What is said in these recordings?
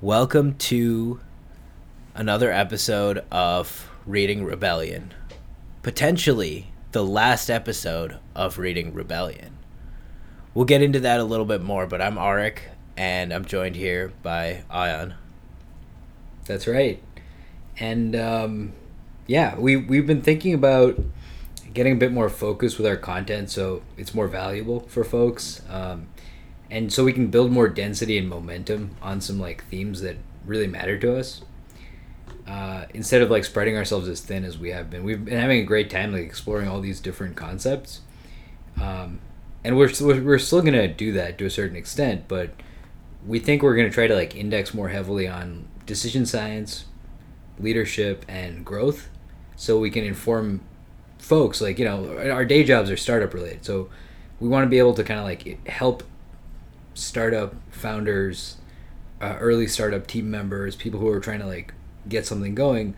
Welcome to another episode of Reading Rebellion. Potentially the last episode of Reading Rebellion. We'll get into that a little bit more, but I'm Arik, and I'm joined here by Ion. That's right. And um, yeah, we we've been thinking about getting a bit more focus with our content, so it's more valuable for folks, um, and so we can build more density and momentum on some like themes that really matter to us. Uh, instead of like spreading ourselves as thin as we have been, we've been having a great time like exploring all these different concepts, um, and we're we're still gonna do that to a certain extent, but we think we're gonna try to like index more heavily on decision science, leadership, and growth, so we can inform folks like you know our day jobs are startup related so we want to be able to kind of like help startup founders uh, early startup team members people who are trying to like get something going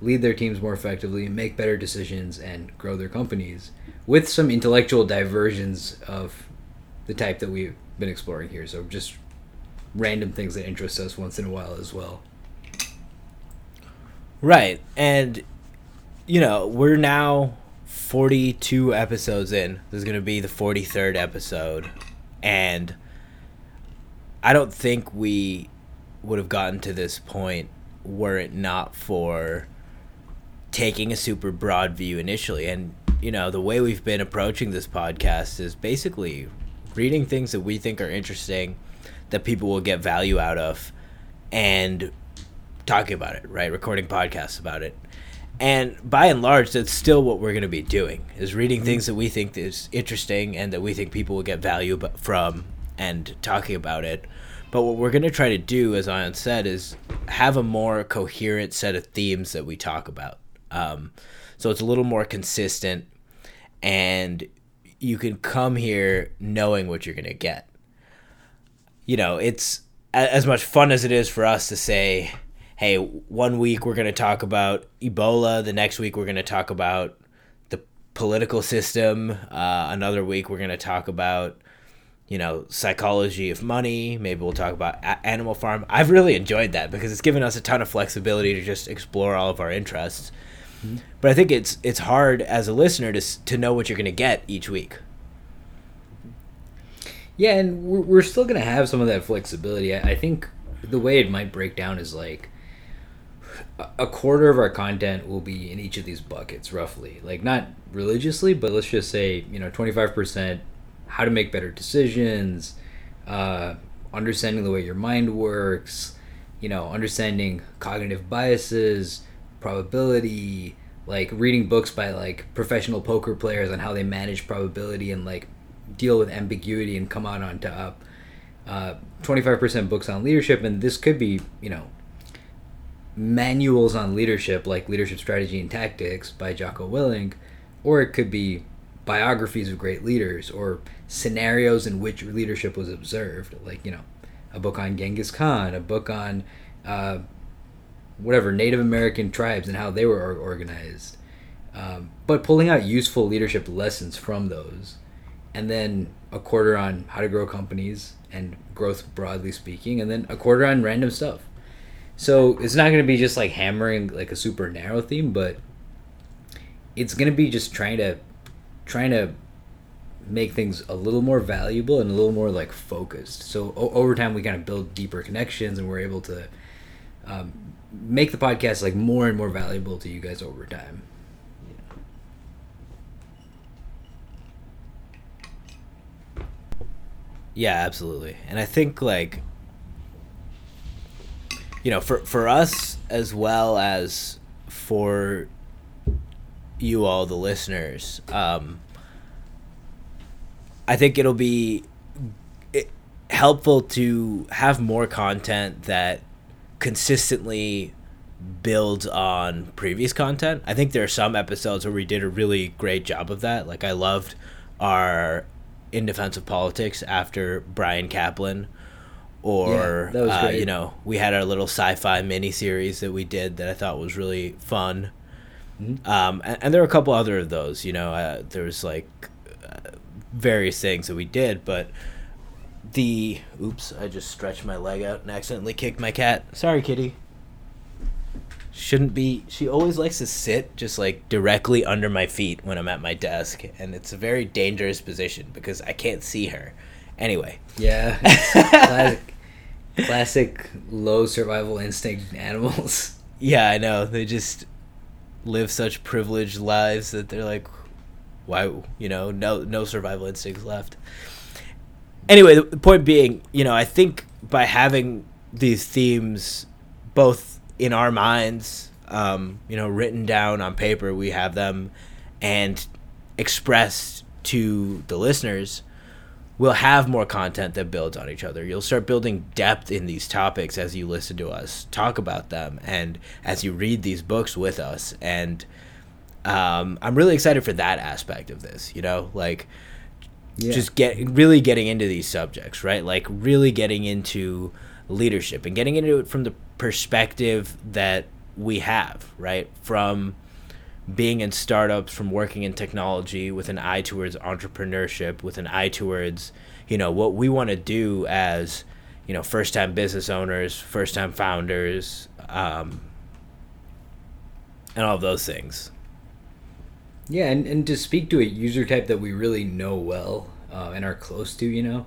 lead their teams more effectively make better decisions and grow their companies with some intellectual diversions of the type that we've been exploring here so just random things that interest us once in a while as well Right. And, you know, we're now 42 episodes in. This is going to be the 43rd episode. And I don't think we would have gotten to this point were it not for taking a super broad view initially. And, you know, the way we've been approaching this podcast is basically reading things that we think are interesting that people will get value out of and talking about it, right? Recording podcasts about it. And by and large, that's still what we're going to be doing is reading things mm-hmm. that we think is interesting and that we think people will get value from and talking about it. But what we're going to try to do, as Ion said, is have a more coherent set of themes that we talk about. Um, so it's a little more consistent, and you can come here knowing what you're going to get. You know, it's as much fun as it is for us to say, hey, one week we're going to talk about Ebola, the next week we're going to talk about the political system, uh, another week we're going to talk about you know psychology of money. Maybe we'll talk about a- animal farm. I've really enjoyed that because it's given us a ton of flexibility to just explore all of our interests. Mm-hmm. but i think it's it's hard as a listener to to know what you're going to get each week. Yeah and we're, we're still going to have some of that flexibility. I, I think the way it might break down is like a quarter of our content will be in each of these buckets roughly. Like not religiously but let's just say you know 25% how to make better decisions uh, understanding the way your mind works you know understanding cognitive biases probability like reading books by like professional poker players on how they manage probability and like deal with ambiguity and come out on top. Uh, 25% books on leadership and this could be you know manuals on leadership, like Leadership Strategy and Tactics by Jocko Willink, or it could be biographies of great leaders or scenarios in which leadership was observed, like, you know, a book on Genghis Khan, a book on uh, whatever, Native American tribes and how they were organized. Um, but pulling out useful leadership lessons from those. And then a quarter on how to grow companies and growth broadly speaking, and then a quarter on random stuff so it's not going to be just like hammering like a super narrow theme, but it's going to be just trying to trying to make things a little more valuable and a little more like focused. So o- over time, we kind of build deeper connections, and we're able to um, make the podcast like more and more valuable to you guys over time. Yeah, absolutely. And I think like you know, for for us as well as for you all, the listeners, um, I think it'll be helpful to have more content that consistently builds on previous content. I think there are some episodes where we did a really great job of that. Like I loved our in defense of politics after Bryan Caplan or yeah, uh, you know we had our little sci-fi mini series that we did that I thought was really fun. Mm-hmm. Um, and, and, there were a couple other of those. You know, uh, there was like uh, various things that we did, but the oops, I just stretched my leg out and accidentally kicked my cat. Sorry, kitty. Shouldn't be. She always likes to sit just like directly under my feet when I'm at my desk, and it's a very dangerous position because I can't see her. Anyway. Yeah. classic, classic low survival instinct animals. Yeah, I know. They just live such privileged lives that they're like, why, you know, no, no survival instincts left. Anyway, the point being, you know, I think by having these themes both in our minds, um, you know, written down on paper, we have them, and expressed to the listeners, we'll have more content that builds on each other. You'll start building depth in these topics as you listen to us talk about them and as you read these books with us. And um, I'm really excited for that aspect of this, you know, like yeah. just get really getting into these subjects, right? Like really getting into leadership and getting into it from the perspective that we have, right? From being in startups, from working in technology with an eye towards entrepreneurship, with an eye towards, you know, what we want to do as, you know, first time business owners, first time founders, um, and all of those things. Yeah, and, and to speak to a user type that we really know well uh, and are close to, you know,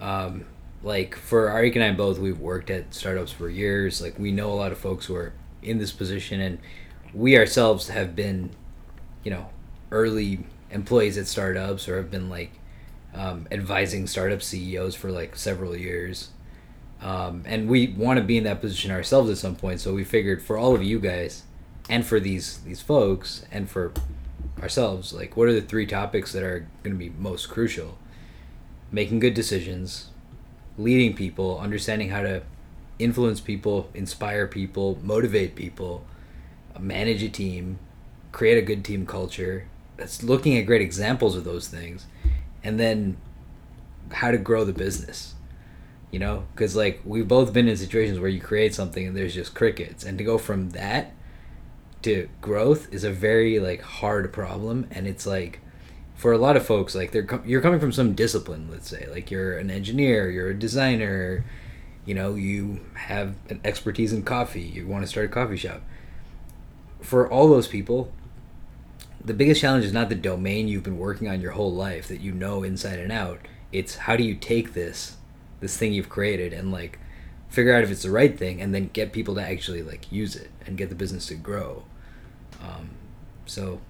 um, like for Arik and I both, we've worked at startups for years. Like we know a lot of folks who are in this position, and we ourselves have been, you know, early employees at startups or have been like um, advising startup CEOs for like several years. Um, and we want to be in that position ourselves at some point. So we figured for all of you guys, and for these these folks, and for ourselves, like what are the three topics that are going to be most crucial? Making good decisions, leading people, understanding how to influence people, inspire people, motivate people, manage a team, create a good team culture. That's looking at great examples of those things, and then how to grow the business. You know, because like we've both been in situations where you create something and there's just crickets, and to go from that to growth is a very like hard problem, and it's like for a lot of folks like they're you're coming from some discipline let's say like you're an engineer you're a designer you know you have an expertise in coffee you want to start a coffee shop for all those people, the biggest challenge is not the domain you've been working on your whole life that you know inside and out. It's how do you take this, this thing you've created, and like figure out if it's the right thing, and then get people to actually like use it and get the business to grow. Um, so,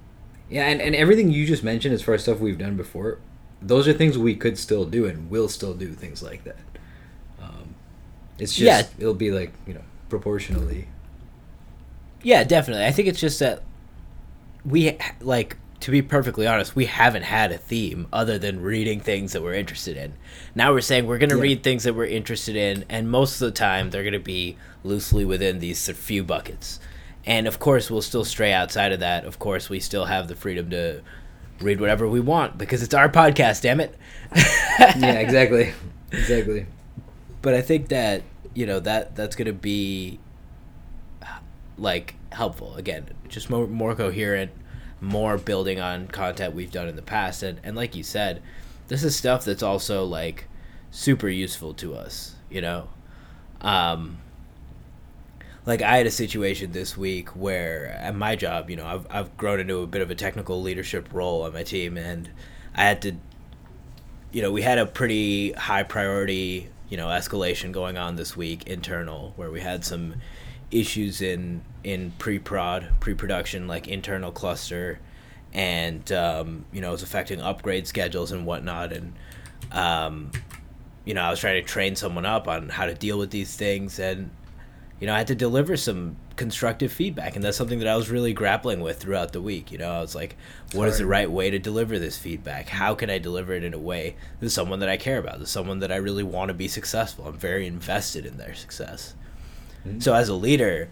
yeah, and, and everything you just mentioned as far as stuff we've done before, those are things we could still do and will still do things like that. Um, it's just yeah. it'll be like you know proportionally yeah, definitely. I think it's just that we like to be perfectly honest, we haven't had a theme other than reading things that we're interested in. Now we're saying we're going to yeah. read things that we're interested in, and most of the time they're going to be loosely within these few buckets. And of course, we'll still stray outside of that. Of course, we still have the freedom to read whatever we want because it's our podcast, damn it. yeah, exactly. Exactly. But I think that, you know, that that's going to be like helpful. Again just more more coherent more building on content we've done in the past. And and like you said this is stuff that's also like super useful to us you know? Um like I had a situation this week where at my job, you know, I've I've grown into a bit of a technical leadership role on my team. And I had to you know, we had a pretty high priority, you know, escalation going on this week internal where we had some issues in in pre-prod pre-production like internal cluster and um, you know it was affecting upgrade schedules and whatnot. And um, you know i was trying to train someone up on how to deal with these things. And you know i had to deliver some constructive feedback. And that's something that i was really grappling with throughout the week. You know i was like what is the right way to deliver this feedback? How can i deliver it in a way to someone that i care about to someone that i really want to be successful? I'm very invested in their success Mm-hmm. So as a leader,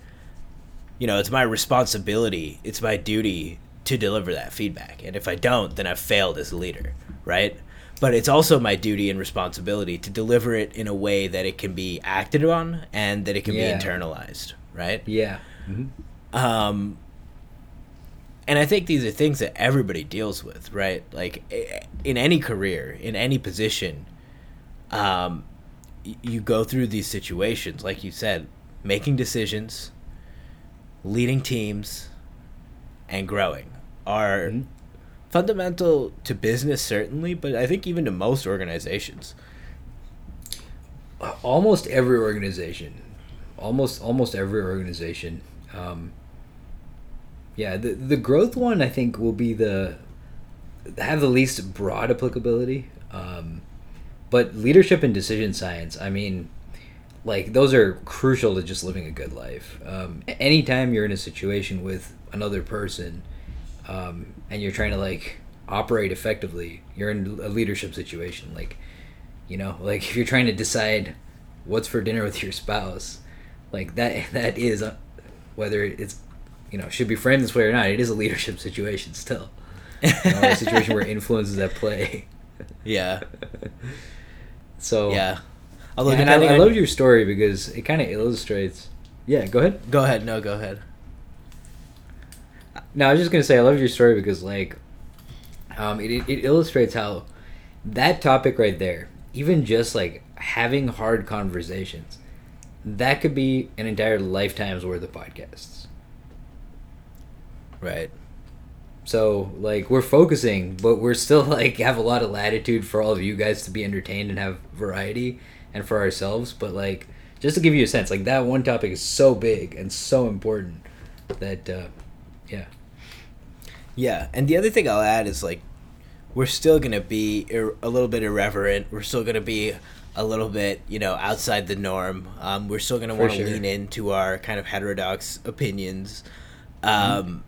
you know, it's my responsibility, it's my duty to deliver that feedback. And if I don't, then I've failed as a leader, right? But it's also my duty and responsibility to deliver it in a way that it can be acted on and that it can yeah. be internalized, right? Yeah. Mm-hmm. Um, and I think these are things that everybody deals with, right? Like in any career, in any position, um, you go through these situations, like you said, making decisions, leading teams, and growing are Mhm. fundamental to business, certainly, but I think even to most organizations. almost every organization almost almost every organization um, yeah the the growth one i think will be the have the least broad applicability um, but leadership and decision science i mean like those are crucial to just living a good life. Um, anytime you're in a situation with another person um, and you're trying to like operate effectively you're in a leadership situation. Like you know like if you're trying to decide what's for dinner with your spouse like that that is uh, whether it's you know should be framed this way or not it is a leadership situation still. You know, a situation where influence is at play. Yeah, so yeah. Although yeah, and I, depending I love your story because it kind of illustrates yeah go ahead Go ahead. No, go ahead. No, I was just gonna say I love your story because like, um, it it it illustrates how that topic right there, even just like having hard conversations, that could be an entire lifetime's worth of podcasts. Right. So like we're focusing, but we're still like have a lot of latitude for all of you guys to be entertained and have variety, and for ourselves. But like just to give you a sense, like that one topic is so big and so important that uh, yeah. Yeah, and the other thing I'll add is like, we're still gonna be ir- a little bit irreverent. We're still gonna be a little bit, you know, outside the norm. Um, we're still gonna want to sure. lean into our kind of heterodox opinions. Um,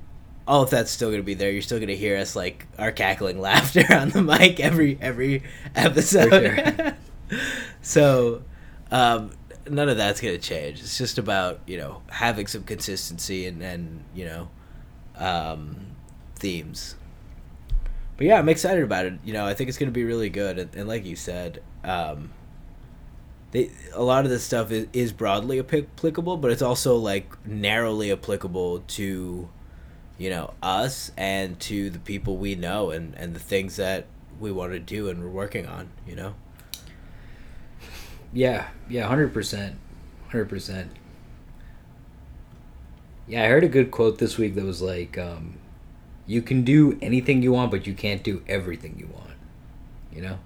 All of that's still gonna be there. You're still gonna hear us like our cackling laughter on the mic every every episode. sure. so, um, none of that's gonna change. It's just about you know having some consistency and and you know um, themes. But yeah, I'm excited about it. You know, I think it's going to be really good. And, and like you said, um, they a lot of this stuff is, is broadly applicable, but it's also like narrowly applicable to, you know, us and to the people we know and and the things that we want to do and we're working on. You know. Yeah, yeah, hundred percent, hundred percent. Yeah, I heard a good quote this week that was like, um, "You can do anything you want, but you can't do everything you want." You know.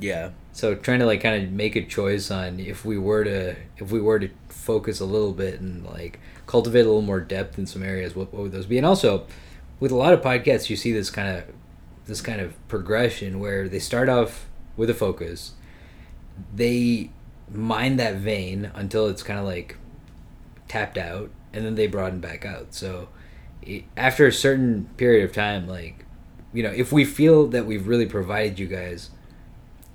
Yeah. So trying to like kind of make a choice on if we were to if we were to focus a little bit and like cultivate a little more depth in some areas, what, what would those be? And also, with a lot of podcasts, you see this kind of this kind of progression where they start off with a focus, they mine that vein until it's kind of like tapped out, and then they broaden back out. So it, after a certain period of time, like you know, if we feel that we've really provided you guys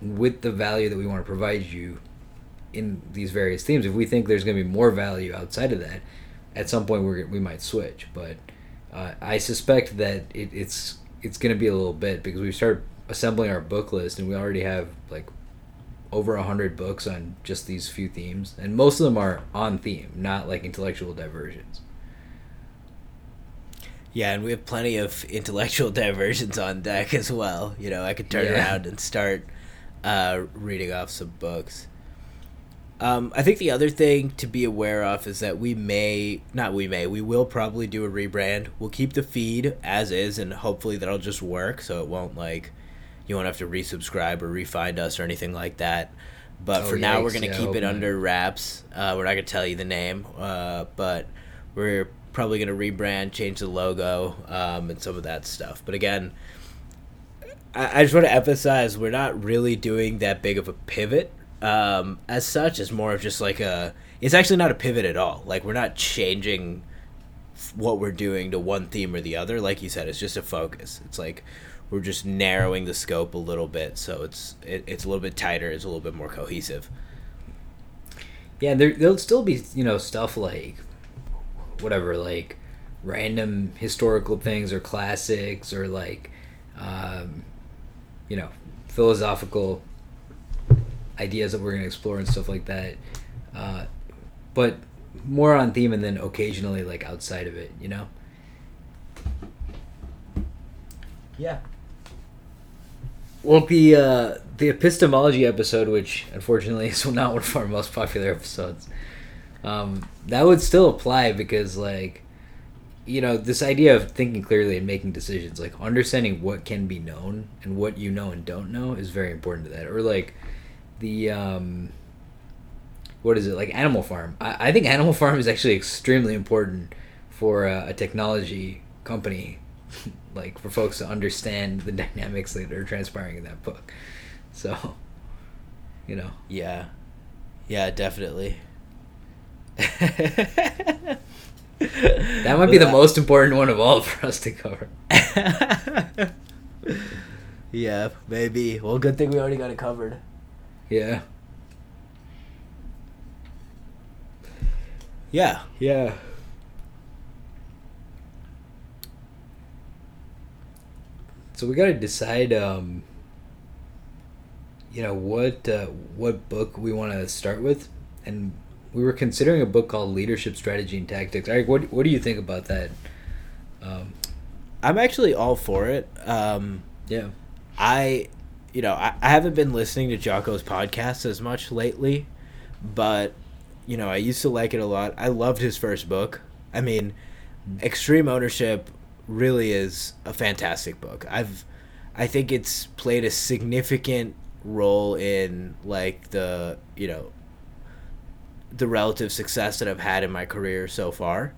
with the value that we want to provide you in these various themes, if we think there's going to be more value outside of that, at some point we're, we might switch. But uh, I suspect that it, it's it's going to be a little bit because we start assembling our book list and we already have like over a hundred books on just these few themes, and most of them are on theme, not like intellectual diversions. Yeah, and we have plenty of intellectual diversions on deck as well. You know, I could turn Yeah. around and start uh, reading off some books. Um, I think the other thing to be aware of is that we may, not we may, we will probably do a rebrand. We'll keep the feed as is, and hopefully that'll just work so it won't like, you won't have to resubscribe or refind us or anything like that. But Oh, for now, we're going to Yeah, keep it not. under wraps. Uh, we're not going to tell you the name, uh, but we're probably going to rebrand, change the logo, um, and some of that stuff. But again, I, I just want to emphasize we're not really doing that big of a pivot um, as such. It's more of just like a. It's actually not a pivot at all. Like we're not changing what we're doing to one theme or the other. Like you said, it's just a focus. It's like we're just narrowing the scope a little bit, so it's it, it's a little bit tighter. It's a little bit more cohesive. Yeah, there there'll still be you know stuff like whatever like random historical things or classics or like um, you know philosophical ideas that we're gonna explore and stuff like that. Uh, but more on theme and then occasionally like outside of it, you know. Yeah. Well, the uh, the epistemology episode, which unfortunately is not one of our most popular episodes, um, that would still apply because, like, you know, this idea of thinking clearly and making decisions, like understanding what can be known and what you know and don't know, is very important to that. Or like the um, what is it like Animal Farm? I, I think Animal Farm is actually extremely important for uh, a technology company like for folks to understand the dynamics that are transpiring in that book. So, you know. Yeah. Yeah, definitely. that might be the most important one of all for us to cover. yeah, maybe. Well, good thing we already got it covered. Yeah. Yeah. Yeah. So we got to decide, um, you know, what uh, what book we want to start with, and we were considering a book called Leadership Strategy and Tactics. Arik, what what do you think about that? Um, I'm actually all for it. Um, yeah, I, you know, I, I haven't been listening to Jocko's podcast as much lately, but you know, I used to like it a lot. I loved his first book. I mean, Extreme Ownership really is a fantastic book. I've I think it's played a significant role in like the, you know, the relative success that I've had in my career so far.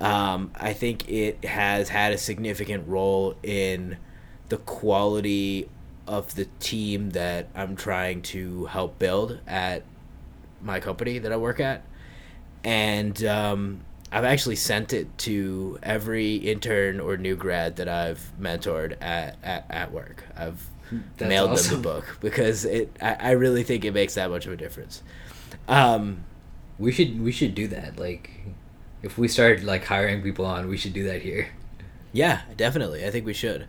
Um, I think it has had a significant role in the quality of the team that I'm trying to help build at my company that I work at. And um, I've actually sent it to every intern or new grad that I've mentored at, at, at work. I've That's mailed awesome. them the book because it I, I really think it makes that much of a difference. Um, we should we should do that. Like if we start like hiring people on, we should do that here. Yeah, definitely. I think we should.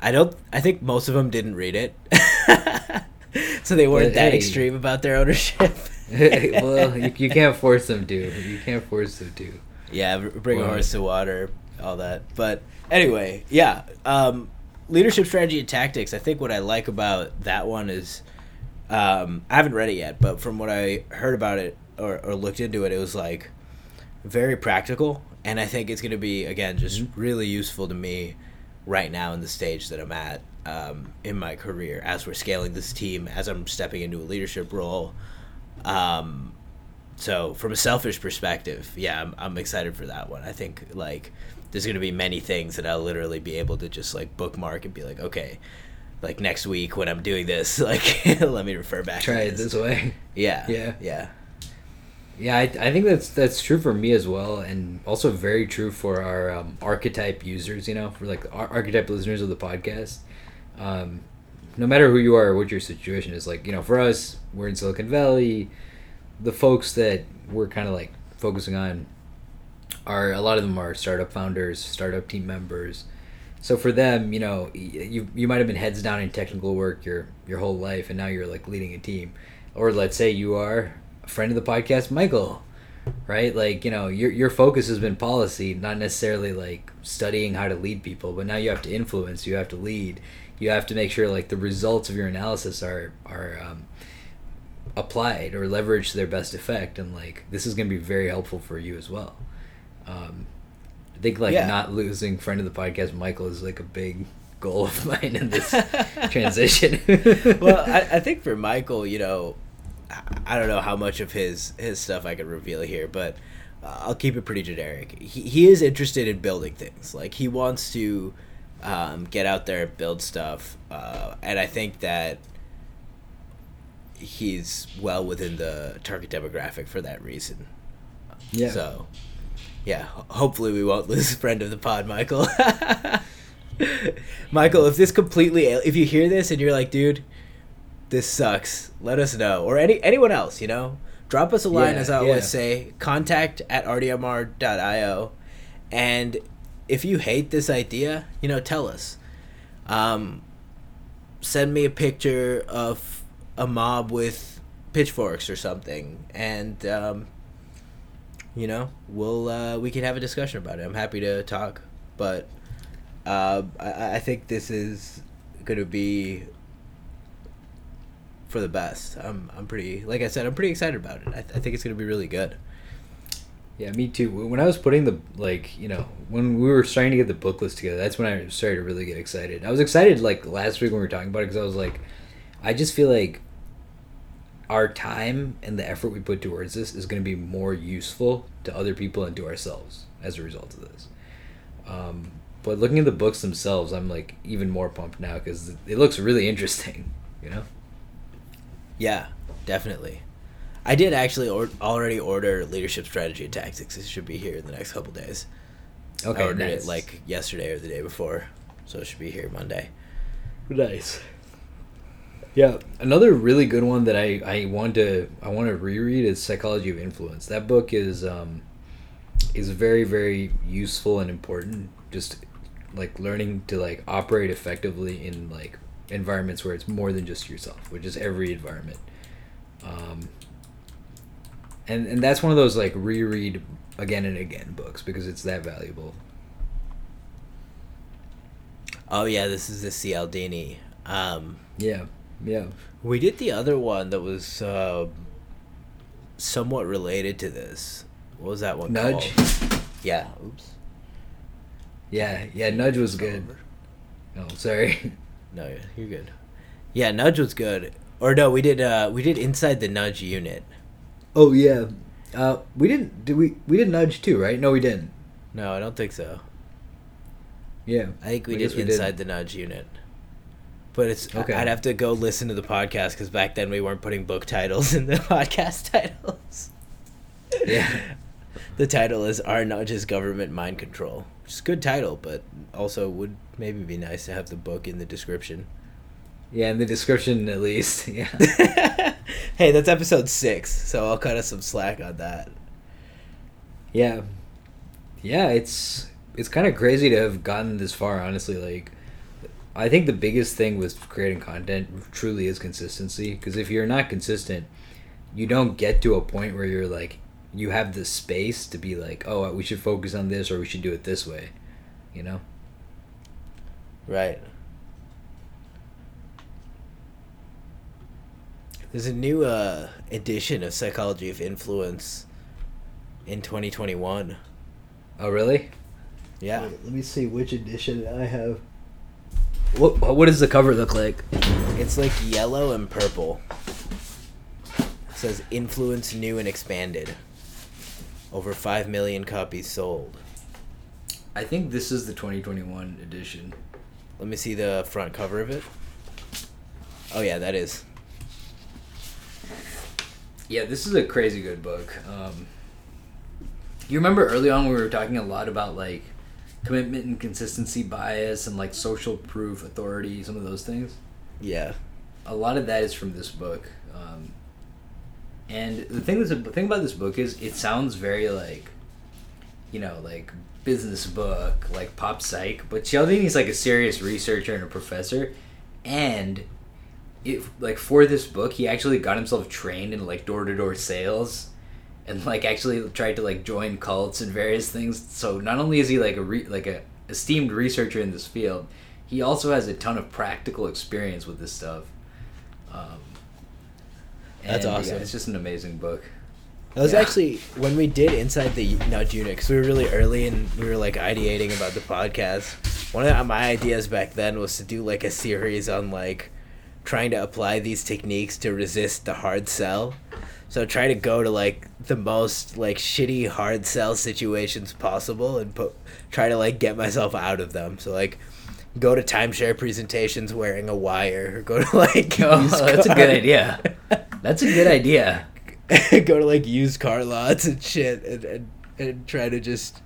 I don't I think most of them didn't read it. so they weren't but, that hey, extreme about their ownership. well, you, you can't force them to. You can't force them to. Yeah, bring a horse to water, all that. But anyway, yeah. Um, leadership strategy and tactics. I think what I like about that one is, um, I haven't read it yet, but from what I heard about it or, or looked into it, it was like very practical, and I think it's going to be again just mm-hmm. really useful to me right now in the stage that I'm at um, in my career as we're scaling this team, as I'm stepping into a leadership role. Um, so from a selfish perspective, yeah, I'm, I'm excited for that one. I think like there's gonna be many things that I'll literally be able to just like bookmark and be like, okay, like next week when I'm doing this, like let me refer back. Try it this way. Yeah. Yeah. Yeah. Yeah, I, I think that's that's true for me as well, and also very true for our um, archetype users. You know, for like archetype listeners of the podcast. Um, no matter who you are or what your situation is, like you know, for us, we're in Silicon Valley the folks that we're kind of like focusing on are a lot of them are startup founders, startup team members. So for them, you know, you you might have been heads down in technical work your your whole life, and now you're like leading a team. Or let's say you are a friend of the podcast, Michael, right? Like you know, your your focus has been policy, not necessarily like studying how to lead people, but now you have to influence, you have to lead, you have to make sure like the results of your analysis are are um, applied or leveraged to their best effect and like this is going to be very helpful for you as well. Um, i think like yeah. not losing friend of the podcast michael is like a big goal of mine in this transition. Well I, I think for michael you know i don't know how much of his his stuff i could reveal here but uh, i'll keep it pretty generic. He, he is interested in building things. Like he wants to um, get out there and build stuff uh, and i think that he's well within the target demographic for that reason. Yeah. So, yeah, hopefully we won't lose a friend of the pod, Michael. Michael, if this completely, if you hear this and you're like, dude, this sucks, let us know, or any anyone else, you know, drop us a line yeah, as I yeah. always say, contact at rdmr.io, and if you hate this idea, you know, tell us. Um, send me a picture of a mob with pitchforks or something, and um, you know, we'll uh, we can have a discussion about it. I'm happy to talk, but uh, I, I think this is going to be for the best. I'm I'm pretty like I said I'm pretty excited about it. I, th- I think it's gonna be really good. Yeah, me too. When I was putting the like, you know, when we were starting to get the book list together, that's when I started to really get excited. I was excited like last week when we were talking about it because I was like, I just feel like our time and the effort we put towards this is going to be more useful to other people and to ourselves as a result of this. Um, but looking at the books themselves, I'm like even more pumped now because it looks really interesting. You know. Yeah, definitely. I did actually or- already order leadership strategy and tactics. It should be here in the next couple days. Okay, I ordered nice. it like yesterday or the day before, so it should be here Monday. Nice. Yeah, another really good one that I I want to I want to reread is Psychology of Influence. That book is um is very very useful and important. Just like learning to like operate effectively in like environments where it's more than just yourself, which is every environment. Um, and and that's one of those like reread again and again books because it's that valuable. Oh yeah, this is the Cialdini. Um, Yeah, yeah. we did the other one that was uh, somewhat related to this. What was that one Nudge? called? Yeah. Oops. Yeah, yeah, Nudge was good. Oh, sorry. No, you're good. Yeah, Nudge was good. Or no, we did uh we did inside the Nudge unit. Oh yeah. Uh, we didn't. Did we? We did Nudge too, right? No, we didn't. No, I don't think so. Yeah. I think we I did we did. inside the Nudge unit. But it's Okay. I'd have to go listen to the podcast because back then we weren't putting book titles in the podcast titles. Yeah. The title is "Our Just Government Mind Control," which is a good title, but also would maybe be nice to have the book in the description. Yeah, in the description at least. Yeah. hey, that's episode six, so I'll cut us some slack on that. yeah. Yeah, it's it's kind of crazy to have gotten this far. Honestly, like, I think the biggest thing with creating content truly is consistency. Because if you're not consistent, you don't get to a point where you're like you have the space to be like, oh, we should focus on this or we should do it this way. You know. Right. There's a new uh, edition of Psychology of Influence in 2021. Oh really? Yeah. Wait, let me see which edition I have. What what does the cover look like? It's like yellow and purple. It says Influence New and Expanded. Over 5 million copies sold. I think this is the 2021 edition. Let me see the front cover of it. Oh, yeah, that is. Yeah, this is a crazy good book. Um, you remember early on we were talking a lot about like commitment and consistency bias and like social proof authority, some of those things. Yeah. A lot of that is from this book. Um, and the thing that's the thing about this book is it sounds very like, you know, like business book, like pop psych. But Cialdini's like a serious researcher and a professor, and it like for this book he actually got himself trained in like door to door sales, and like actually tried to like join cults and various things. So not only is he like a re- like a esteemed researcher in this field, he also has a ton of practical experience with this stuff. Um, That's and, yeah, awesome. it's just an amazing book. That was Yeah. actually when we did inside the nudge unit because we were really early and we were like ideating about the podcast. One of my ideas back then was to do like a series on like trying to apply these techniques to resist the hard sell. So try to go to like the most like shitty hard sell situations possible and put try to like get myself out of them. So like go to timeshare presentations wearing a wire or go to like Oh, used that's a good idea. That's a good idea. go to like used car lots and shit and, and, and try to just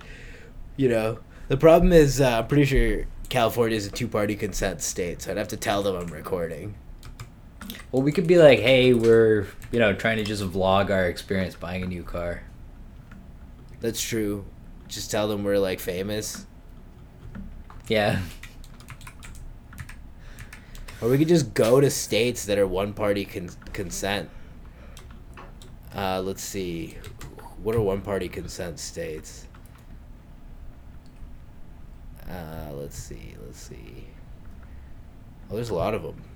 you know the problem is uh, i'm pretty sure california is a two-party consent state so i'd have to tell them i'm recording Well, we could be like, hey, we're you know trying to just vlog our experience buying a new car. that's true. Just tell them we're like famous. Yeah. or we could just go to states that are one-party con- consent. Uh, let's see. What are one-party consent states? Uh, let's see let's see. Oh there's a lot of them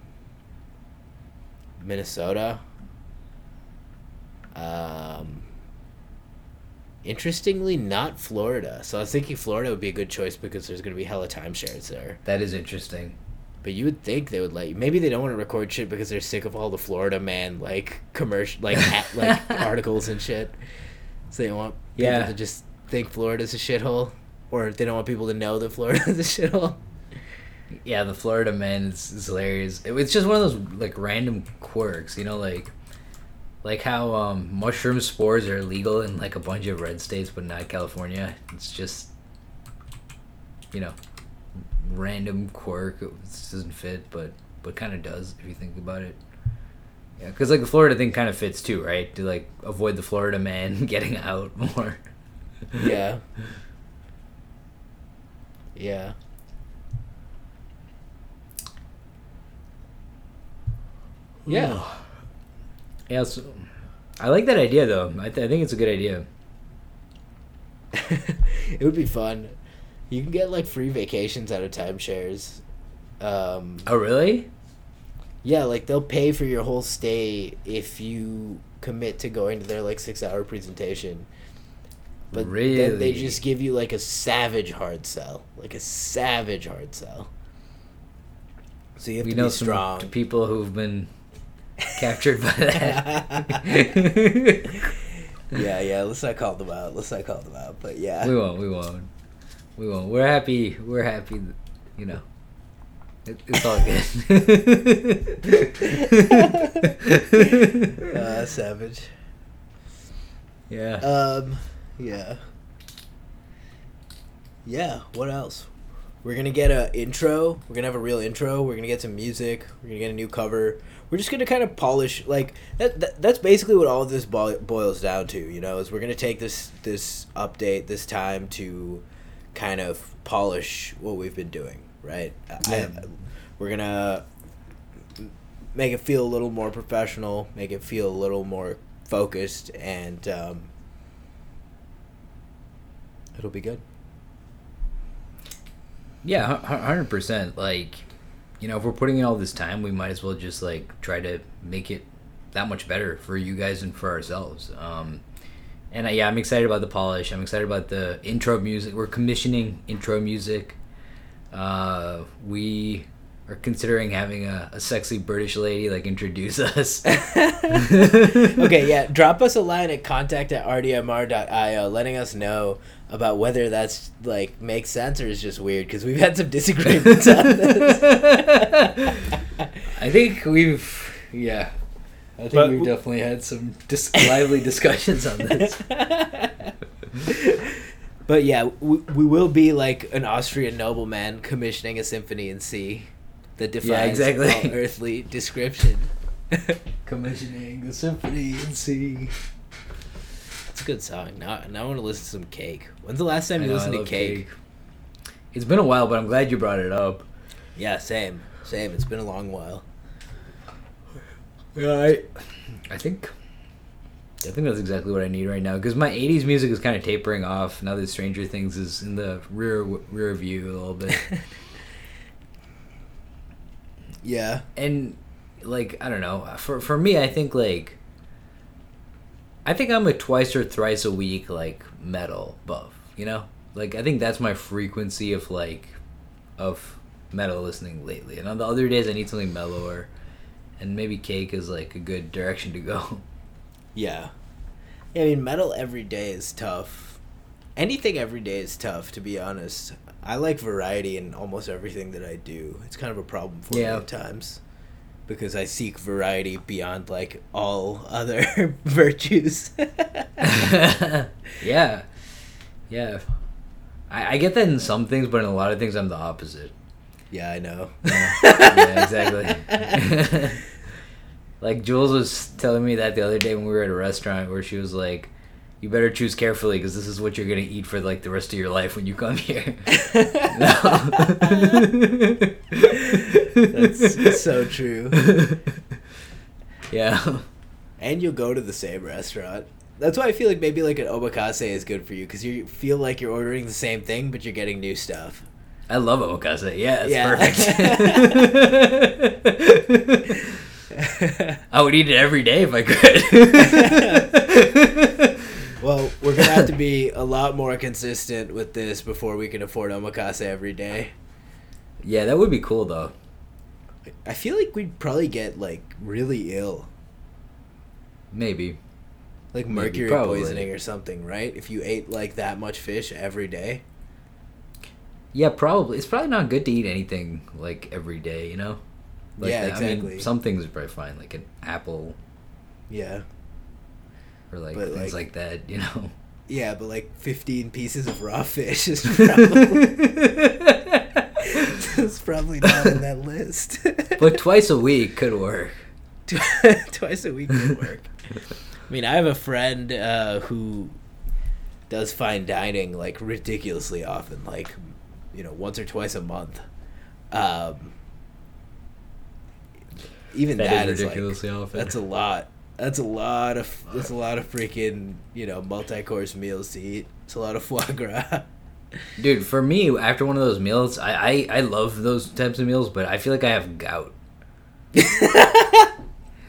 Minnesota. Um, interestingly, not Florida. So I was thinking Florida would be a good choice because there's going to be hella timeshares there. That is interesting. But you would think they would let you. Maybe they don't want to record shit because they're sick of all the Florida man like commercial like at, like articles and shit. So they want people Yeah. to just think Florida's a shithole, or they don't want people to know that Florida's a shithole. Yeah, the Florida man is, is hilarious. It- it's just one of those like random quirks, you know, like like how um, mushroom spores are illegal in like a bunch of red states, but not California. It's just you know random quirk. It doesn't fit, but but kind of does if you think about it. Yeah, because like the Florida thing kind of fits too, right? To like avoid the Florida man getting out more. Yeah. Yeah. Yeah. Yeah, I like that idea though. I, th- I think it's a good idea. it would be fun. You can get like free vacations out of timeshares. Um, Oh, really? yeah, like they'll pay for your whole stay if you commit to going to their like six hour presentation. But then they just give you like a savage hard sell, like a savage hard sell. So you have we to know be some people who've been captured by that. yeah, yeah. Let's not call them out. Let's not call them out. But yeah, we won't. We won't. We won't. We're happy. We're happy. You know, it, it's all good. uh, savage. yeah. Um, yeah. Yeah. What else? We're gonna get a intro. We're gonna have a real intro. We're gonna get some music. We're gonna get a new cover. We're just gonna kind of polish like that. that that's basically what all of this boi- boils down to. You know, is we're gonna take this this update this time to kind of polish what we've been doing. Right. Yeah. I, we're gonna make it feel a little more professional. Make it feel a little more focused and. Um, It'll be good. Yeah, hu- hu- hundred percent. Like, you know, if we're putting in all this time, we might as well just like try to make it that much better for you guys and for ourselves. Um, and uh, yeah, I'm excited about the polish. I'm excited about the intro music. We're commissioning intro music. Uh, we are considering having a, a sexy British lady like introduce us. okay, yeah. Drop us a line at contact at rdmr.io letting us know about whether that's like makes sense or is just weird because we've had some disagreements on this. I think we've yeah. I think But we've w- definitely had some dis- lively discussions on this. but yeah, we, we will be like an Austrian nobleman commissioning a symphony in C that defies exactly. all earthly description. Commissioning the symphony in C. It's a good song. Now, now I want to listen to some Cake. When's the last time you know, listened to love Cake? It's been a while, but I'm glad you brought it up. Yeah, same, same. It's been a long while. Yeah, I, I think, I think that's exactly what I need right now because my '80s music is kind of tapering off now that Stranger Things is in the rear rear view a little bit, Yeah. and like I don't know. For for me, I think like, I think I'm a twice or thrice a week like metal buff. You know, like I think that's my frequency of like, of metal listening lately. And on the other days, I need something mellower, and maybe Cake is like a good direction to go. Yeah. Yeah, I mean, metal every day is tough. Anything every day is tough, to be honest. I like variety in almost everything that I do. It's kind of a problem for Yeah. me at times. Because I seek variety beyond, like, all other virtues. yeah, yeah. I, I get that in some things, but in a lot of things, I'm the opposite. yeah, I know. Yeah, yeah exactly. like Jules was telling me that the other day when we were at a restaurant, where she was like, "You better choose carefully because this is what you're gonna eat for like the rest of your life when you come here." That's so true. Yeah. And you'll go to the same restaurant. That's why I feel like maybe like an omakase is good for you because you feel like you're ordering the same thing, but you're getting new stuff. I love omakase. Yeah, it's Yeah. perfect. I would eat it every day if I could. Well, we're gonna have to be a lot more consistent with this before we can afford omakase every day. yeah, that would be cool though. I feel like we'd probably get like really ill, Maybe. like mercury probably. poisoning or something, right? If you ate like that much fish every day. Yeah, probably. It's probably not good to eat anything like every day, you know? Like, Yeah, I mean, exactly. some things are probably fine, like an apple Yeah. Or like But, things like- like, that, you know? Yeah, but like 15 pieces of raw fish is probably, is probably not on that list. but twice a week could work. twice a week would work. I mean, I have a friend uh, who does fine dining like ridiculously often, like you know, once or twice a month. Um, even That that is is like ridiculously often. that's a lot. That's a lot of that's a lot of freaking you know multi-course meals to eat. It's a lot of foie gras. Dude, for me, after one of those meals, I, I, I love those types of meals, but I feel like I have gout.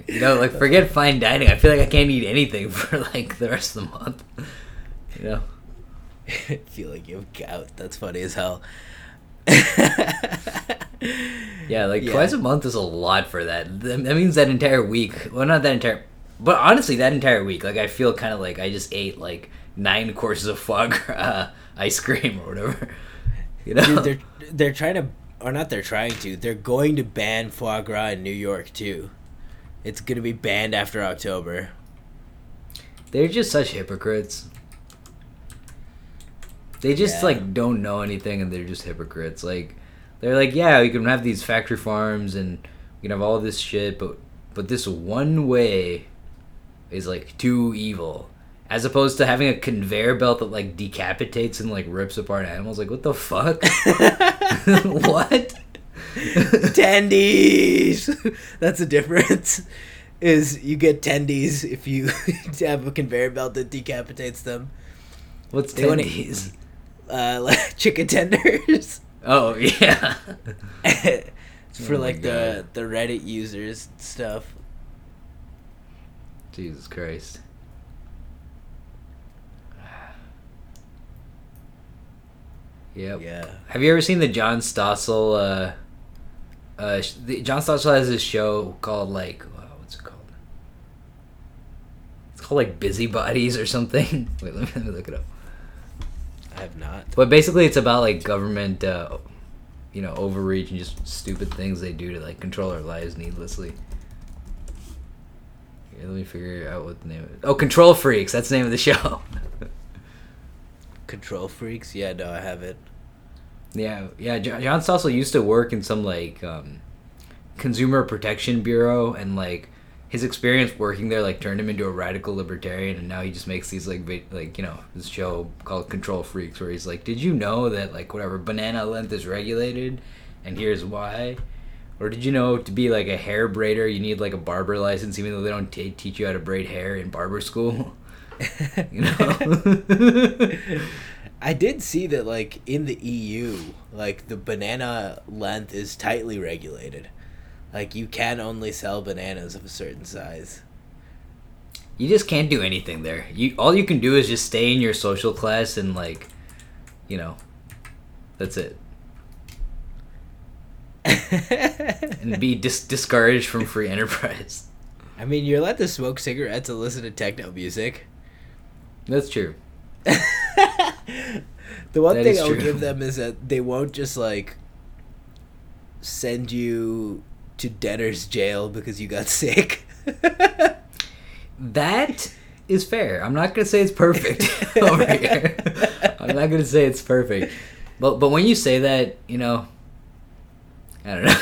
You know, like forget fine dining. I feel like I can't eat anything for like the rest of the month. You know, I feel like you have gout. That's funny as hell. yeah, like Yeah. twice a month is a lot for that. That that means that entire week. Well, not that entire, but honestly, that entire week, like I feel kind of like I just ate like nine courses of foie gras ice cream or whatever. You know, Dude, they're they're trying to, or not? They're trying to. They're going to ban foie gras in New York too. It's gonna be banned after October. they're just such hypocrites. They just Yeah. like don't know anything and they're just hypocrites. Like they're like, yeah, we can have these factory farms and we can have all this shit, but but this one way is like too evil. As opposed to having a conveyor belt that like decapitates and like rips apart animals. Like what the fuck? what? tendies. That's the difference. Is you get tendies if you have a conveyor belt that decapitates them. What's They wanna- tendies? Uh, like chicken tenders. Oh yeah. for Oh like the God. the Reddit users stuff. Jesus Christ. Yep. Yeah. Have you ever seen the John Stossel? Uh, uh, the, John Stossel has this show called like uh, what's it called? It's called like Busybodies or something. Wait, let me, let me look it up. I have not. But basically, it's about like government, uh, you know, overreach and just stupid things they do to like control our lives needlessly. Here, let me figure out what the name of. Oh, Control Freaks. That's the name of the show. Control freaks? Yeah, no, I have it. Yeah, yeah. John, John Stossel used to work in some like um, consumer protection bureau, and like his experience working there like turned him into a radical libertarian, and now he just makes these like va- like you know this show called Control Freaks, where he's like, did you know that like whatever banana length is regulated, and here's why. Or did you know to be like a hair braider, you need like a barber license, even though they don't ta teach you how to braid hair in barber school? you know? I did see that, like in the EU, like the banana length is tightly regulated. Like you can only sell bananas of a certain size. You just can't do anything there. You all you can do is just stay in your social class and like, you know, that's it. And be dis- discouraged from free enterprise. I mean, you're allowed to smoke cigarettes and listen to techno music. That's true. The one That thing I'll give them is that they won't just like send you to debtor's jail because you got sick. That is fair. I'm not gonna say it's perfect over here. I'm not gonna say it's perfect. But but when you say that, you know, I don't know.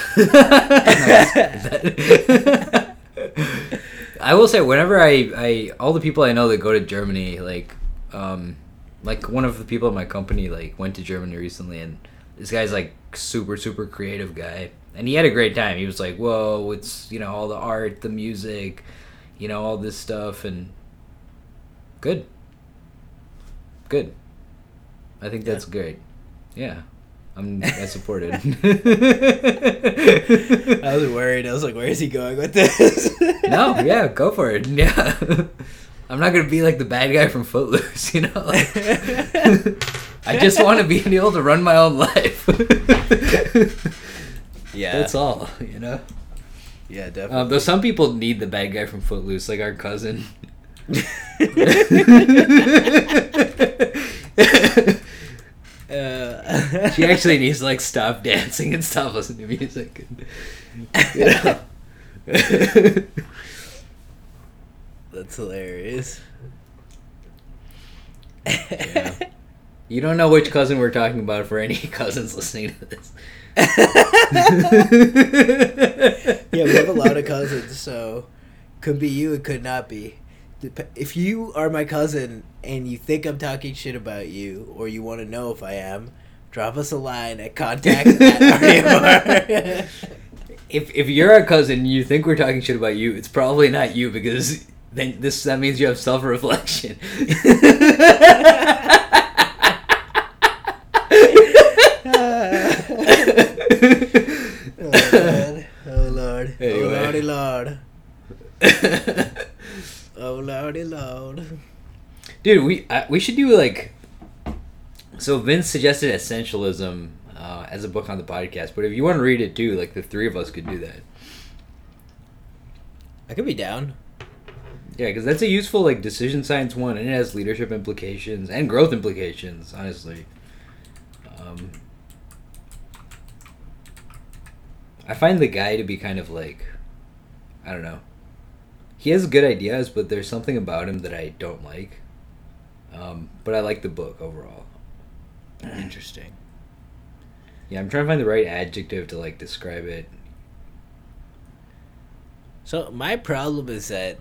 I will say whenever I, I all the people I know that go to Germany, like um like one of the people in my company like went to Germany recently and this guy's like super super creative guy and he had a great time. He was like, "Whoa, it's, you know, all the art, the music, you know, all this stuff and good. Good. I think that's great. Yeah. I'm I support it. I was worried. I was like, "Where is he going with this?" no, yeah, go for it. Yeah, I'm not gonna be like the bad guy from Footloose, you know. Like, I just want to be able to run my own life. yeah, That's all, you know. Yeah, definitely. Um, though some people need the bad guy from Footloose, like our cousin. Uh, she actually needs to like stop dancing and stop listening to music. You know? That's hilarious. Yeah. You don't know which cousin we're talking about for any cousins listening to this. yeah, we have a lot of cousins, so could be you, it could not be. If you are my cousin and you think I'm talking shit about you, or you want to know if I am, drop us a line at contact at If if you're a cousin, you think we're talking shit about you. It's probably not you because then this that means you have self reflection. oh, Lord. Oh, Lord. Anyway. Oh, Lordy, Lord. Oh, Lordy, Lord. Dude, we uh, we should do like. So Vince suggested Essentialism uh, as a book on the podcast, but if you want to read it too, like the three of us could do that. I could be down. Yeah, because that's a useful like decision science one, and it has leadership implications and growth implications. Honestly, um, I find the guy to be kind of like, I don't know. He has good ideas, but there's something about him that I don't like. Um, but I like the book overall. Interesting. Yeah, I'm trying to find the right adjective to like describe it. So my problem is that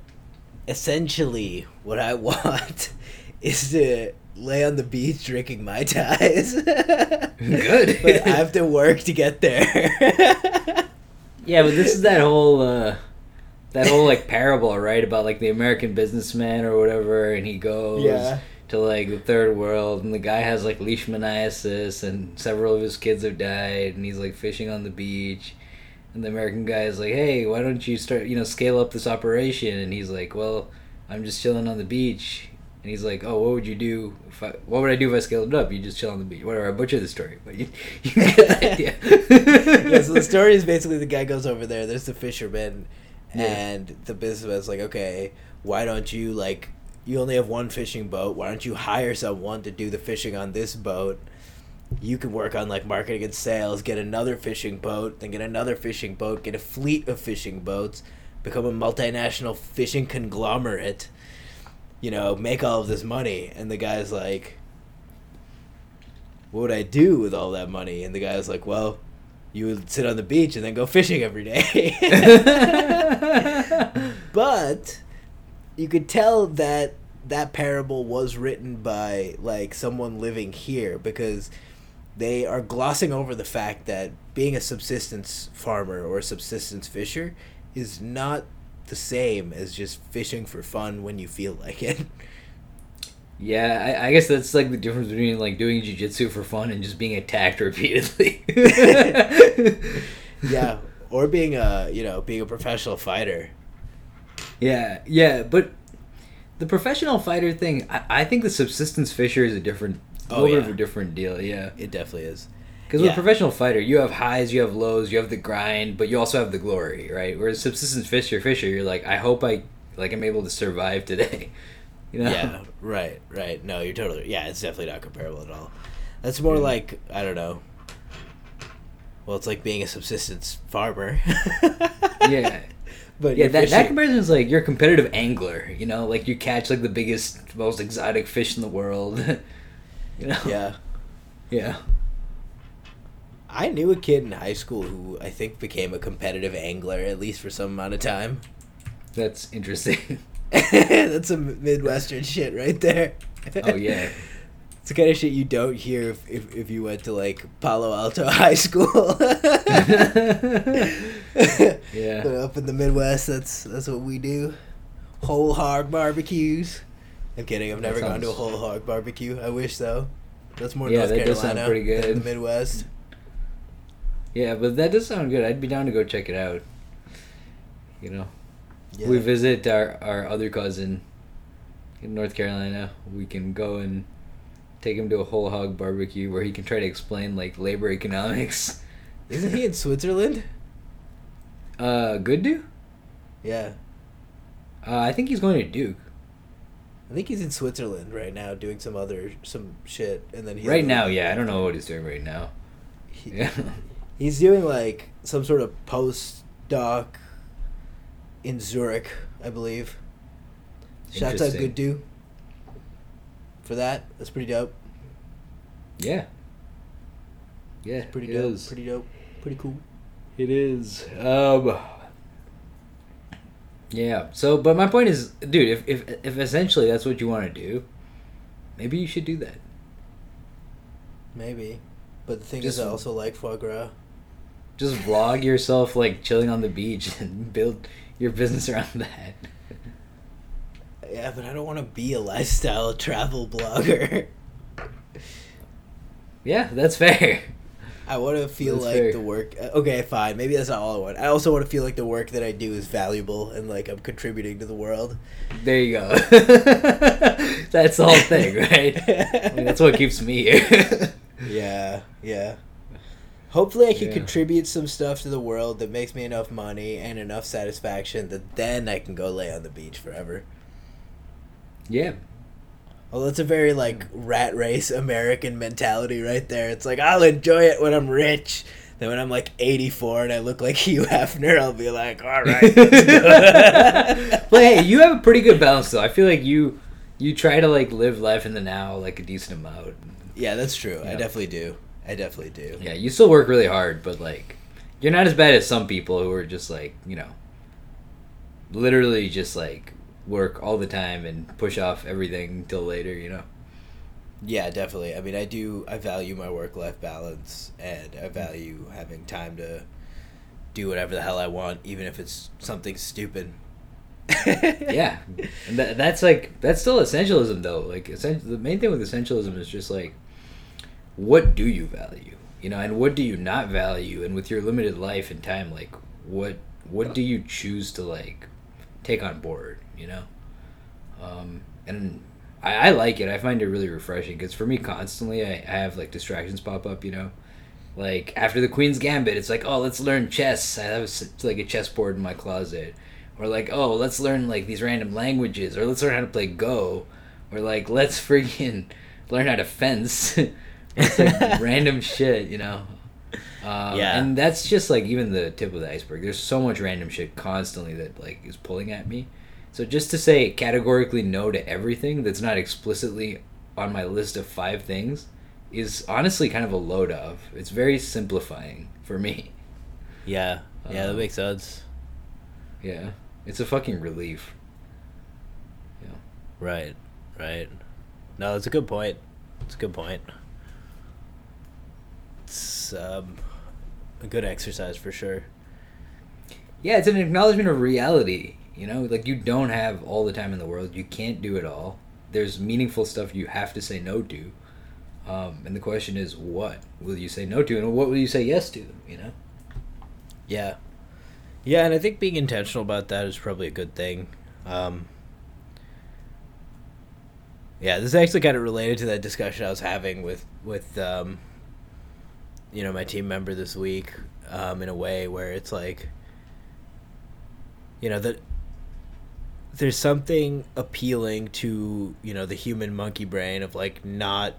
essentially what I want is to lay on the beach drinking mai tais. Good. but I have to work to get there. Yeah, but this is that whole uh that whole like parable, right? About like the American businessman or whatever and he goes Yeah. to like the third world and the guy has like leishmaniasis and several of his kids have died and he's like fishing on the beach and the American guy is like, Hey, why don't you start you know, scale up this operation and he's like, Well, I'm just chilling on the beach and he's like, "Oh, what would you do? If I, what would I do if I scaled it up? You just chill on the beach. Whatever. I butchered the story, but you, you get the idea. yeah, so the story is basically the guy goes over there, there's the fisherman Yeah. and the business was like, Okay, why don't you like you only have one fishing boat, why don't you hire someone to do the fishing on this boat? You can work on like marketing and sales, get another fishing boat, then get another fishing boat, get a fleet of fishing boats, become a multinational fishing conglomerate, you know, make all of this money. And the guy's like, What would I do with all that money? And the guy's like, Well, you would sit on the beach and then go fishing every day. but you could tell that that parable was written by like someone living here because they are glossing over the fact that being a subsistence farmer or a subsistence fisher is not the same as just fishing for fun when you feel like it. Yeah, I, I guess that's like the difference between like doing jujitsu for fun and just being attacked repeatedly. yeah, or being a, you know, being a professional fighter. Yeah, yeah, but the professional fighter thing, I, I think the subsistence fisher is a different, a Oh, little bit of a different deal. Yeah, It definitely is. because with a professional fighter, you have highs, you have lows, you have the grind, but you also have the glory, right? Whereas subsistence fisher, fisher, you're like, I hope I like I'm able to survive today. You know? Yeah, right, right. No, you're totally. Yeah, it's definitely not comparable at all. That's more like I don't know. Well, it's like being a subsistence farmer. yeah. but Yeah, that, that comparison is like you're a competitive angler, you know, like you catch like the biggest, most exotic fish in the world. you know? Yeah, Yeah. I knew a kid in high school who I think became a competitive angler at least for some amount of time. That's interesting. That's some midwestern shit right there. oh yeah. It's the kind of shit you don't hear if, if, if you went to like Palo Alto High School. Yeah. But up in the Midwest, that's that's what we do. Whole hog barbecues. I'm kidding. I've never gone to a whole hog barbecue. I wish though. That's more Yeah, North that does Carolina sound pretty than good. the Midwest. Yeah, but that does sound good. I'd be down to go check it out. You know, Yeah. we visit our our other cousin in North Carolina. We can go and take him to a whole hog barbecue where he can try to explain like labor economics. Isn't he in Switzerland? Uh, good dude. Yeah. Uh, I think he's going to Duke I think he's in Switzerland right now doing some other some shit, and then he's right now. Yeah, I don't know what he's doing right now. He, Yeah. He's doing like some sort of postdoc in Zurich, I believe. Shouts out. Good Do for that. That's pretty dope. Yeah. Yeah, It's Pretty it dope. is. Pretty dope. Pretty cool. It is. Um. Yeah. So, but my point is, dude, if if if essentially that's what you want to do, maybe you should do that. Maybe. But the thing Just- is, I also like foie gras. Just vlog yourself like chilling on the beach and build your business around that. Yeah, but I don't want to be a lifestyle travel blogger. Yeah, that's fair. I want to feel That's like fair. the work. uh, Okay, fine. Maybe that's not all I want. I also want to feel like the work that I do is valuable and like I'm contributing to the world. There you go. that's the whole thing, right? I mean, that's what keeps me here. Yeah, yeah. Hopefully, I can Yeah. contribute some stuff to the world that makes me enough money and enough satisfaction that then I can go lay on the beach forever. yeah. Well, that's a very like rat race American mentality right there. It's like I'll enjoy it when I'm rich. Then when I'm like 84 and I look like Hugh Hefner, I'll be like, all right. let's go." but hey, you have a pretty good balance though. I feel like you you try to like live life in the now like a decent amount. yeah, that's true. I definitely do. I definitely do. Yeah, you still work really hard, but like you're not as bad as some people who are just like, you know, literally just like work all the time and push off everything till later, you know. Yeah, definitely. I mean, I do. I value my work life balance, and I value having time to do whatever the hell I want, even if it's something stupid. yeah, and that, that's like that's still essentialism though. Like essen- the main thing with essentialism is just like, what do you value, you know, and what do you not value, and with your limited life and time, like what what do you choose to like take on board, you know, um, and I, I like it. I find it really refreshing because for me, constantly I, I have like distractions pop up, you know. Like after the Queen's Gambit, it's like, oh, let's learn chess. I have like a chessboard in my closet. Or like oh let's learn like these random languages. Or let's learn how to play go. Or like let's freaking learn how to fence it's like random shit you know um, Yeah. and that's just like even the tip of the iceberg there's so much random shit constantly that like is pulling at me so just to say categorically no to everything that's not explicitly on my list of five things is honestly kind of a load of it's very simplifying for me yeah, yeah, that Um, makes sense. yeah it's a fucking relief Yeah. Right, right. No, that's a good point. It's a good point. It's um, a good exercise for sure. Yeah, it's an acknowledgement of reality. You know, like you don't have all the time in the world. You can't do it all. There's meaningful stuff you have to say no to. Um, and the question is, what will you say no to, and what will you say yes to? You know. Yeah. Yeah, and I think being intentional about that is probably a good thing. Um, yeah, this is actually kind of related to that discussion I was having with with um, you know my team member this week um, in a way where it's like you know that there's something appealing to you know the human monkey brain of like not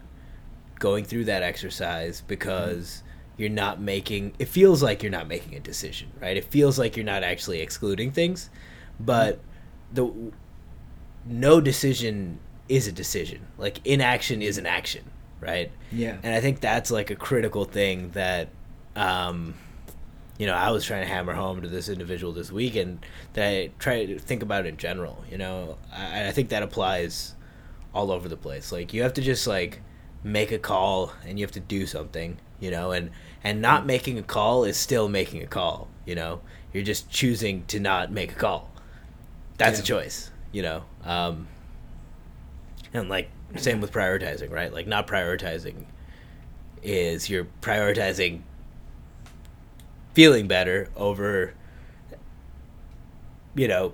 going through that exercise because you're not making it feels like you're not making a decision right? It feels like you're not actually excluding things but the no decision is a decision. Like inaction is an action right? Yeah. and i think that's like a critical thing that um you know i was trying to hammer home to this individual this weekend that i try to think about in general you know? I, I think that applies all over the place. Like you have to just like make a call and you have to do something you know? And and not making a call is still making a call you know? You're just choosing to not make a call. That's a choice you know? Um and like same with prioritizing right? Like not prioritizing is you're prioritizing feeling better over you know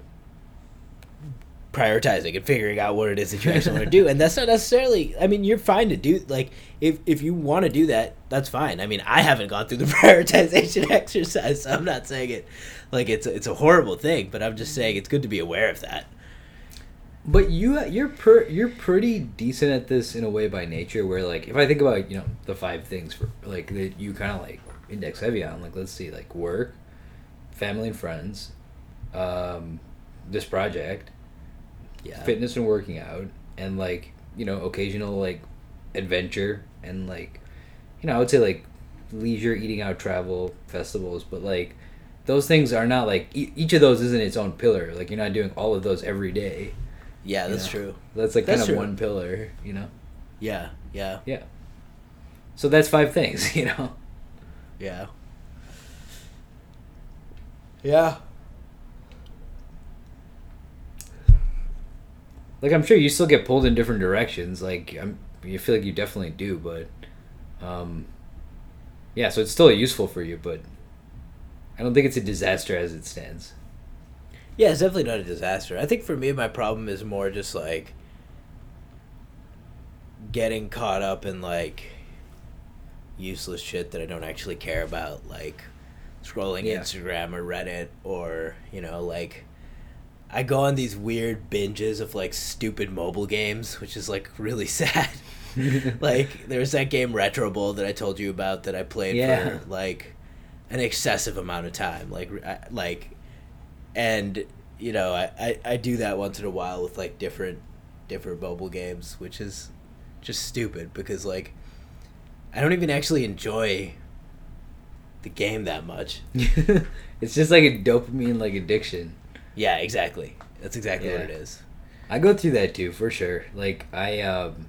prioritizing and figuring out what it is that you actually want to do. And that's not necessarily i mean you're fine to do like if if you want to do that that's fine. I mean i haven't gone through the prioritization exercise so i'm not saying it like it's it's a horrible thing but i'm just saying it's good to be aware of that But you you're per, you're pretty decent at this in a way by nature. Where like if I think about you know the five things for like that you kind of like index heavy on like let's see like work, family and friends, um, this project, yeah fitness and working out, and like you know occasional like adventure and like you know I would say like leisure, eating out, travel, festivals, but like those things are not like e- each of those isn't its own pillar. Like you're not doing all of those every day. Yeah you that's know? true That's like That's kind of true. one pillar, you know. yeah yeah Yeah. So that's five things, you know. yeah yeah Like I'm sure you still get pulled in different directions. Like I'm, you feel like you definitely do, but, um, yeah. So it's still useful for you, but I don't think it's a disaster as it stands. Yeah, it's definitely not a disaster. I think for me, my problem is more just like getting caught up in like useless shit that I don't actually care about, like scrolling Yeah. Instagram or Reddit, or you know, like I go on these weird binges of like stupid mobile games, which is like really sad. like there's that game Retro Bowl that I told you about that I played Yeah. for like an excessive amount of time, like I, like and you know I, I i do that once in a while with like different different mobile games which is just stupid because like i don't even actually enjoy the game that much it's just like a dopamine like addiction. yeah exactly that's exactly what it is I go through that too, for sure. Like I, um,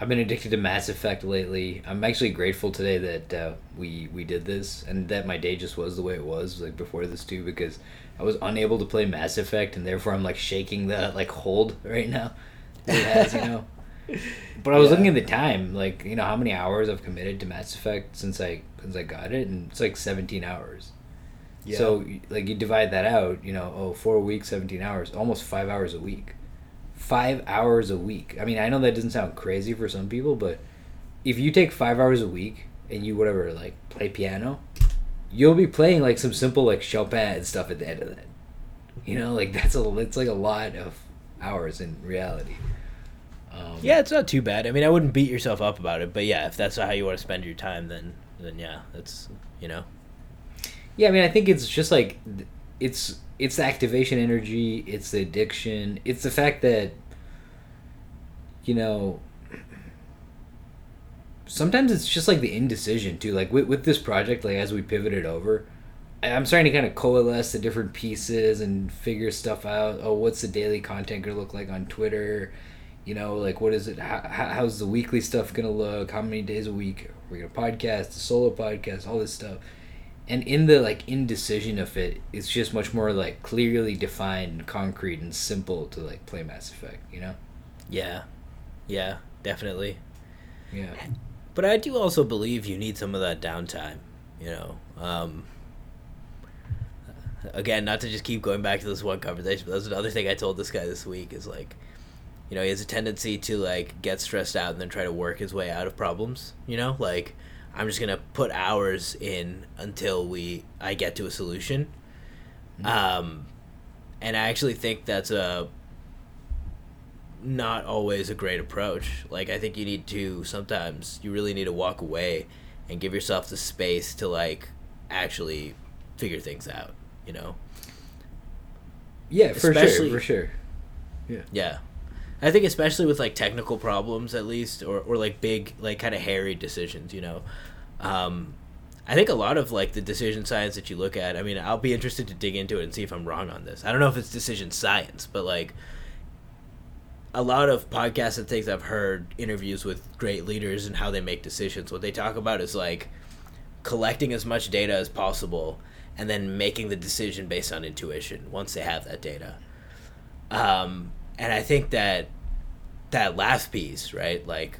I've been addicted to Mass Effect lately. I'm actually grateful today that uh, we we did this and that my day just was the way it was like before this too because I was unable to play Mass Effect and therefore I'm like shaking the like hold right now. It has, you know. But I was Yeah. looking at the time, like you know how many hours I've committed to Mass Effect since I since I got it, and it's like 17 hours. Yeah. So like you divide that out, you know, oh, four weeks, seventeen hours, almost five hours a week. Five hours a week. I mean, I know that doesn't sound crazy for some people, but if you take five hours a week and you whatever like play piano, you'll be playing like some simple like Chopin and stuff at the end of that. You know, like that's a it's like a lot of hours in reality. Um, yeah it's not too bad i mean i wouldn't beat yourself up about it but yeah if that's how you want to spend your time then then yeah that's you know Yeah, I mean, I think it's just like it's it's the activation energy, it's the addiction, it's the fact that you know sometimes it's just like the indecision too. Like with with this project, like as we pivoted over, I'm starting to kind of coalesce the different pieces and figure stuff out. Oh, what's the daily content gonna look like on Twitter? You know, like what is it? How, how's the weekly stuff gonna look? How many days a week are we gonna podcast? The solo podcast, all this stuff and in the like indecision of it it's just much more like clearly defined and concrete and simple to like play mass effect you know yeah yeah definitely yeah But I do also believe you need some of that downtime, you know. Um, again, not to just keep going back to this one conversation, but that's another thing I told this guy this week is like, you know, he has a tendency to like get stressed out and then try to work his way out of problems. You know, like I'm just gonna put hours in until we I get to a solution. Um, and I actually think that's a not always a great approach. Like I think you need to sometimes you really need to walk away and give yourself the space to like actually figure things out, you know. yeah for Especially- sure for sure Yeah. Yeah. I think especially with like technical problems at least or or like big like kind of hairy decisions, you know. Um I think a lot of like the decision science that you look at, I mean, I'll be interested to dig into it and see if I'm wrong on this. I don't know if it's decision science, but like a lot of podcasts and things I've heard interviews with great leaders and how they make decisions. What they talk about is like collecting as much data as possible and then making the decision based on intuition once they have that data. Um, and I think that that last piece, right, like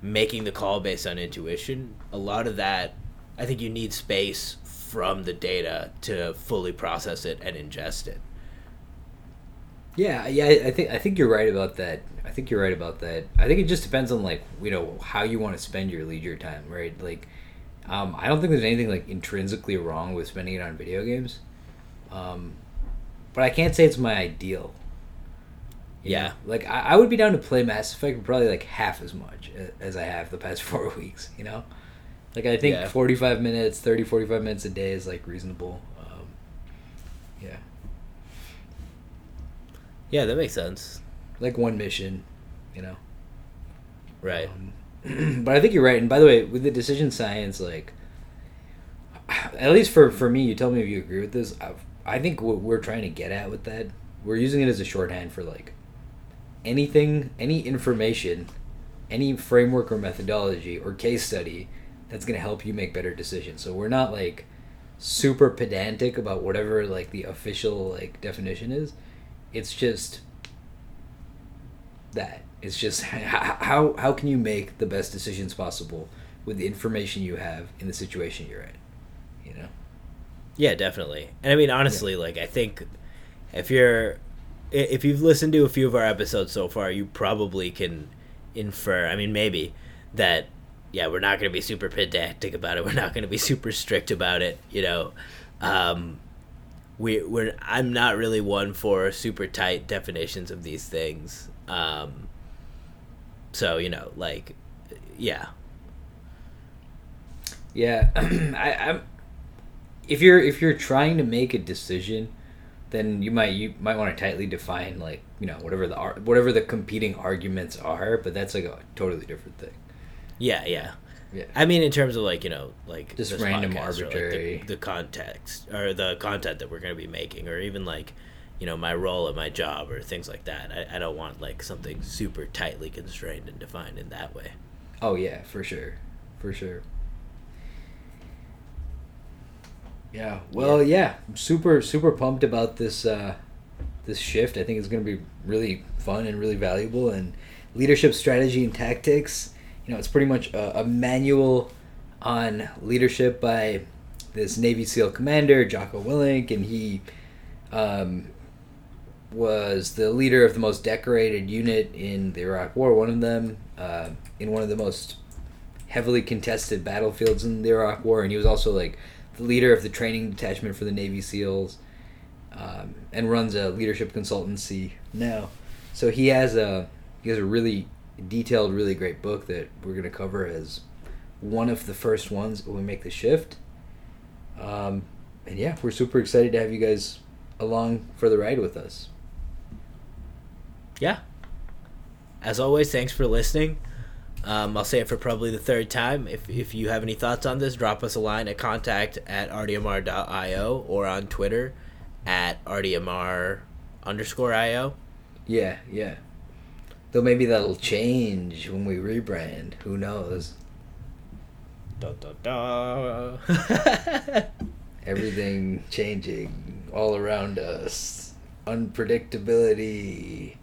making the call based on intuition, a lot of that, I think you need space from the data to fully process it and ingest it. Yeah, yeah, I think I think you're right about that. I think you're right about that. I think it just depends on like you know how you want to spend your leisure time, right? Like, um, I don't think there's anything like intrinsically wrong with spending it on video games, um, but I can't say it's my ideal. Yeah. know? like I, I would be down to play Mass Effect probably like half as much as I have the past four weeks. You know, like I think Yeah. 45 minutes, 30, 45 minutes a day is like reasonable. Um, yeah. Yeah, that makes sense. like one mission, you know. Right. Um, but I think you're right. And by the way, with the decision science, like, at least for for me, you tell me if you agree with this. I, I think what we're trying to get at with that, we're using it as a shorthand for like anything, any information, any framework or methodology or case study that's going to help you make better decisions. So we're not like super pedantic about whatever like the official like definition is. It's just that. It's just how, how can you make the best decisions possible with the information you have in the situation you're in. You know. Yeah, definitely. And I mean, honestly, like I think if you're if you've listened to a few of our episodes so far, you probably can infer. I mean, maybe that yeah, we're not going to be super pedantic about it. We're not going to be super strict about it. You know, um, we we're I'm not really one for super tight definitions of these things. Um, so you know, like, yeah, Yeah, I, I'm. If you're if you're trying to make a decision, then you might you might want to tightly define like you know whatever the whatever the competing arguments are, but that's like a totally different thing. yeah, yeah. Yeah. I mean, in terms of like you know, like Just this random or, like, the- arbitrary- the, context or the content that we're going to be making, or even like you know my role at my job or things like that. I, I don't want like something super tightly constrained and defined in that way. Oh yeah, for sure, for sure. Yeah. Well, yeah, I'm super super pumped about this uh, this shift. I think it's going to be really fun and really valuable. And leadership strategy and tactics. You know, it's pretty much a, a manual on leadership by this Navy SEAL commander Jocko Willink, and he um, was the leader of the most decorated unit in the Iraq War. One of them uh, in one of the most heavily contested battlefields in the Iraq War, and he was also like the leader of the training detachment for the Navy SEALs, um, and runs a leadership consultancy now. So he has a he has a really detailed, really great book that we're gonna cover as one of the first ones when we make the shift. Um, and yeah, we're super excited to have you guys along for the ride with us. Yeah. As always, thanks for listening. Um, I'll say it for probably the third time. If, if you have any thoughts on this, drop us a line at contact at rdmr.io or on Twitter at rdmr underscore io. Yeah, yeah. Though maybe that'll change when we rebrand. Who knows? Da, da, da. Everything changing all around us. Unpredictability.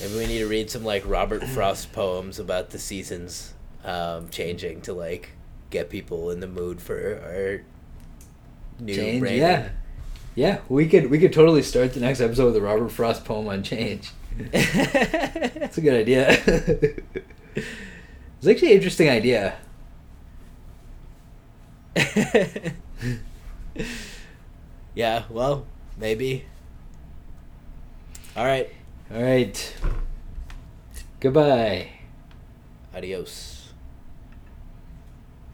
Maybe we need to read some like Robert Frost poems about the seasons um, changing to like get people in the mood for our new Change, yeah. Yeah, we could we could totally start the next episode with a Robert Frost poem on change. That's a good idea. it's actually an interesting idea. yeah, well, maybe. All right. All right. Goodbye. Adios.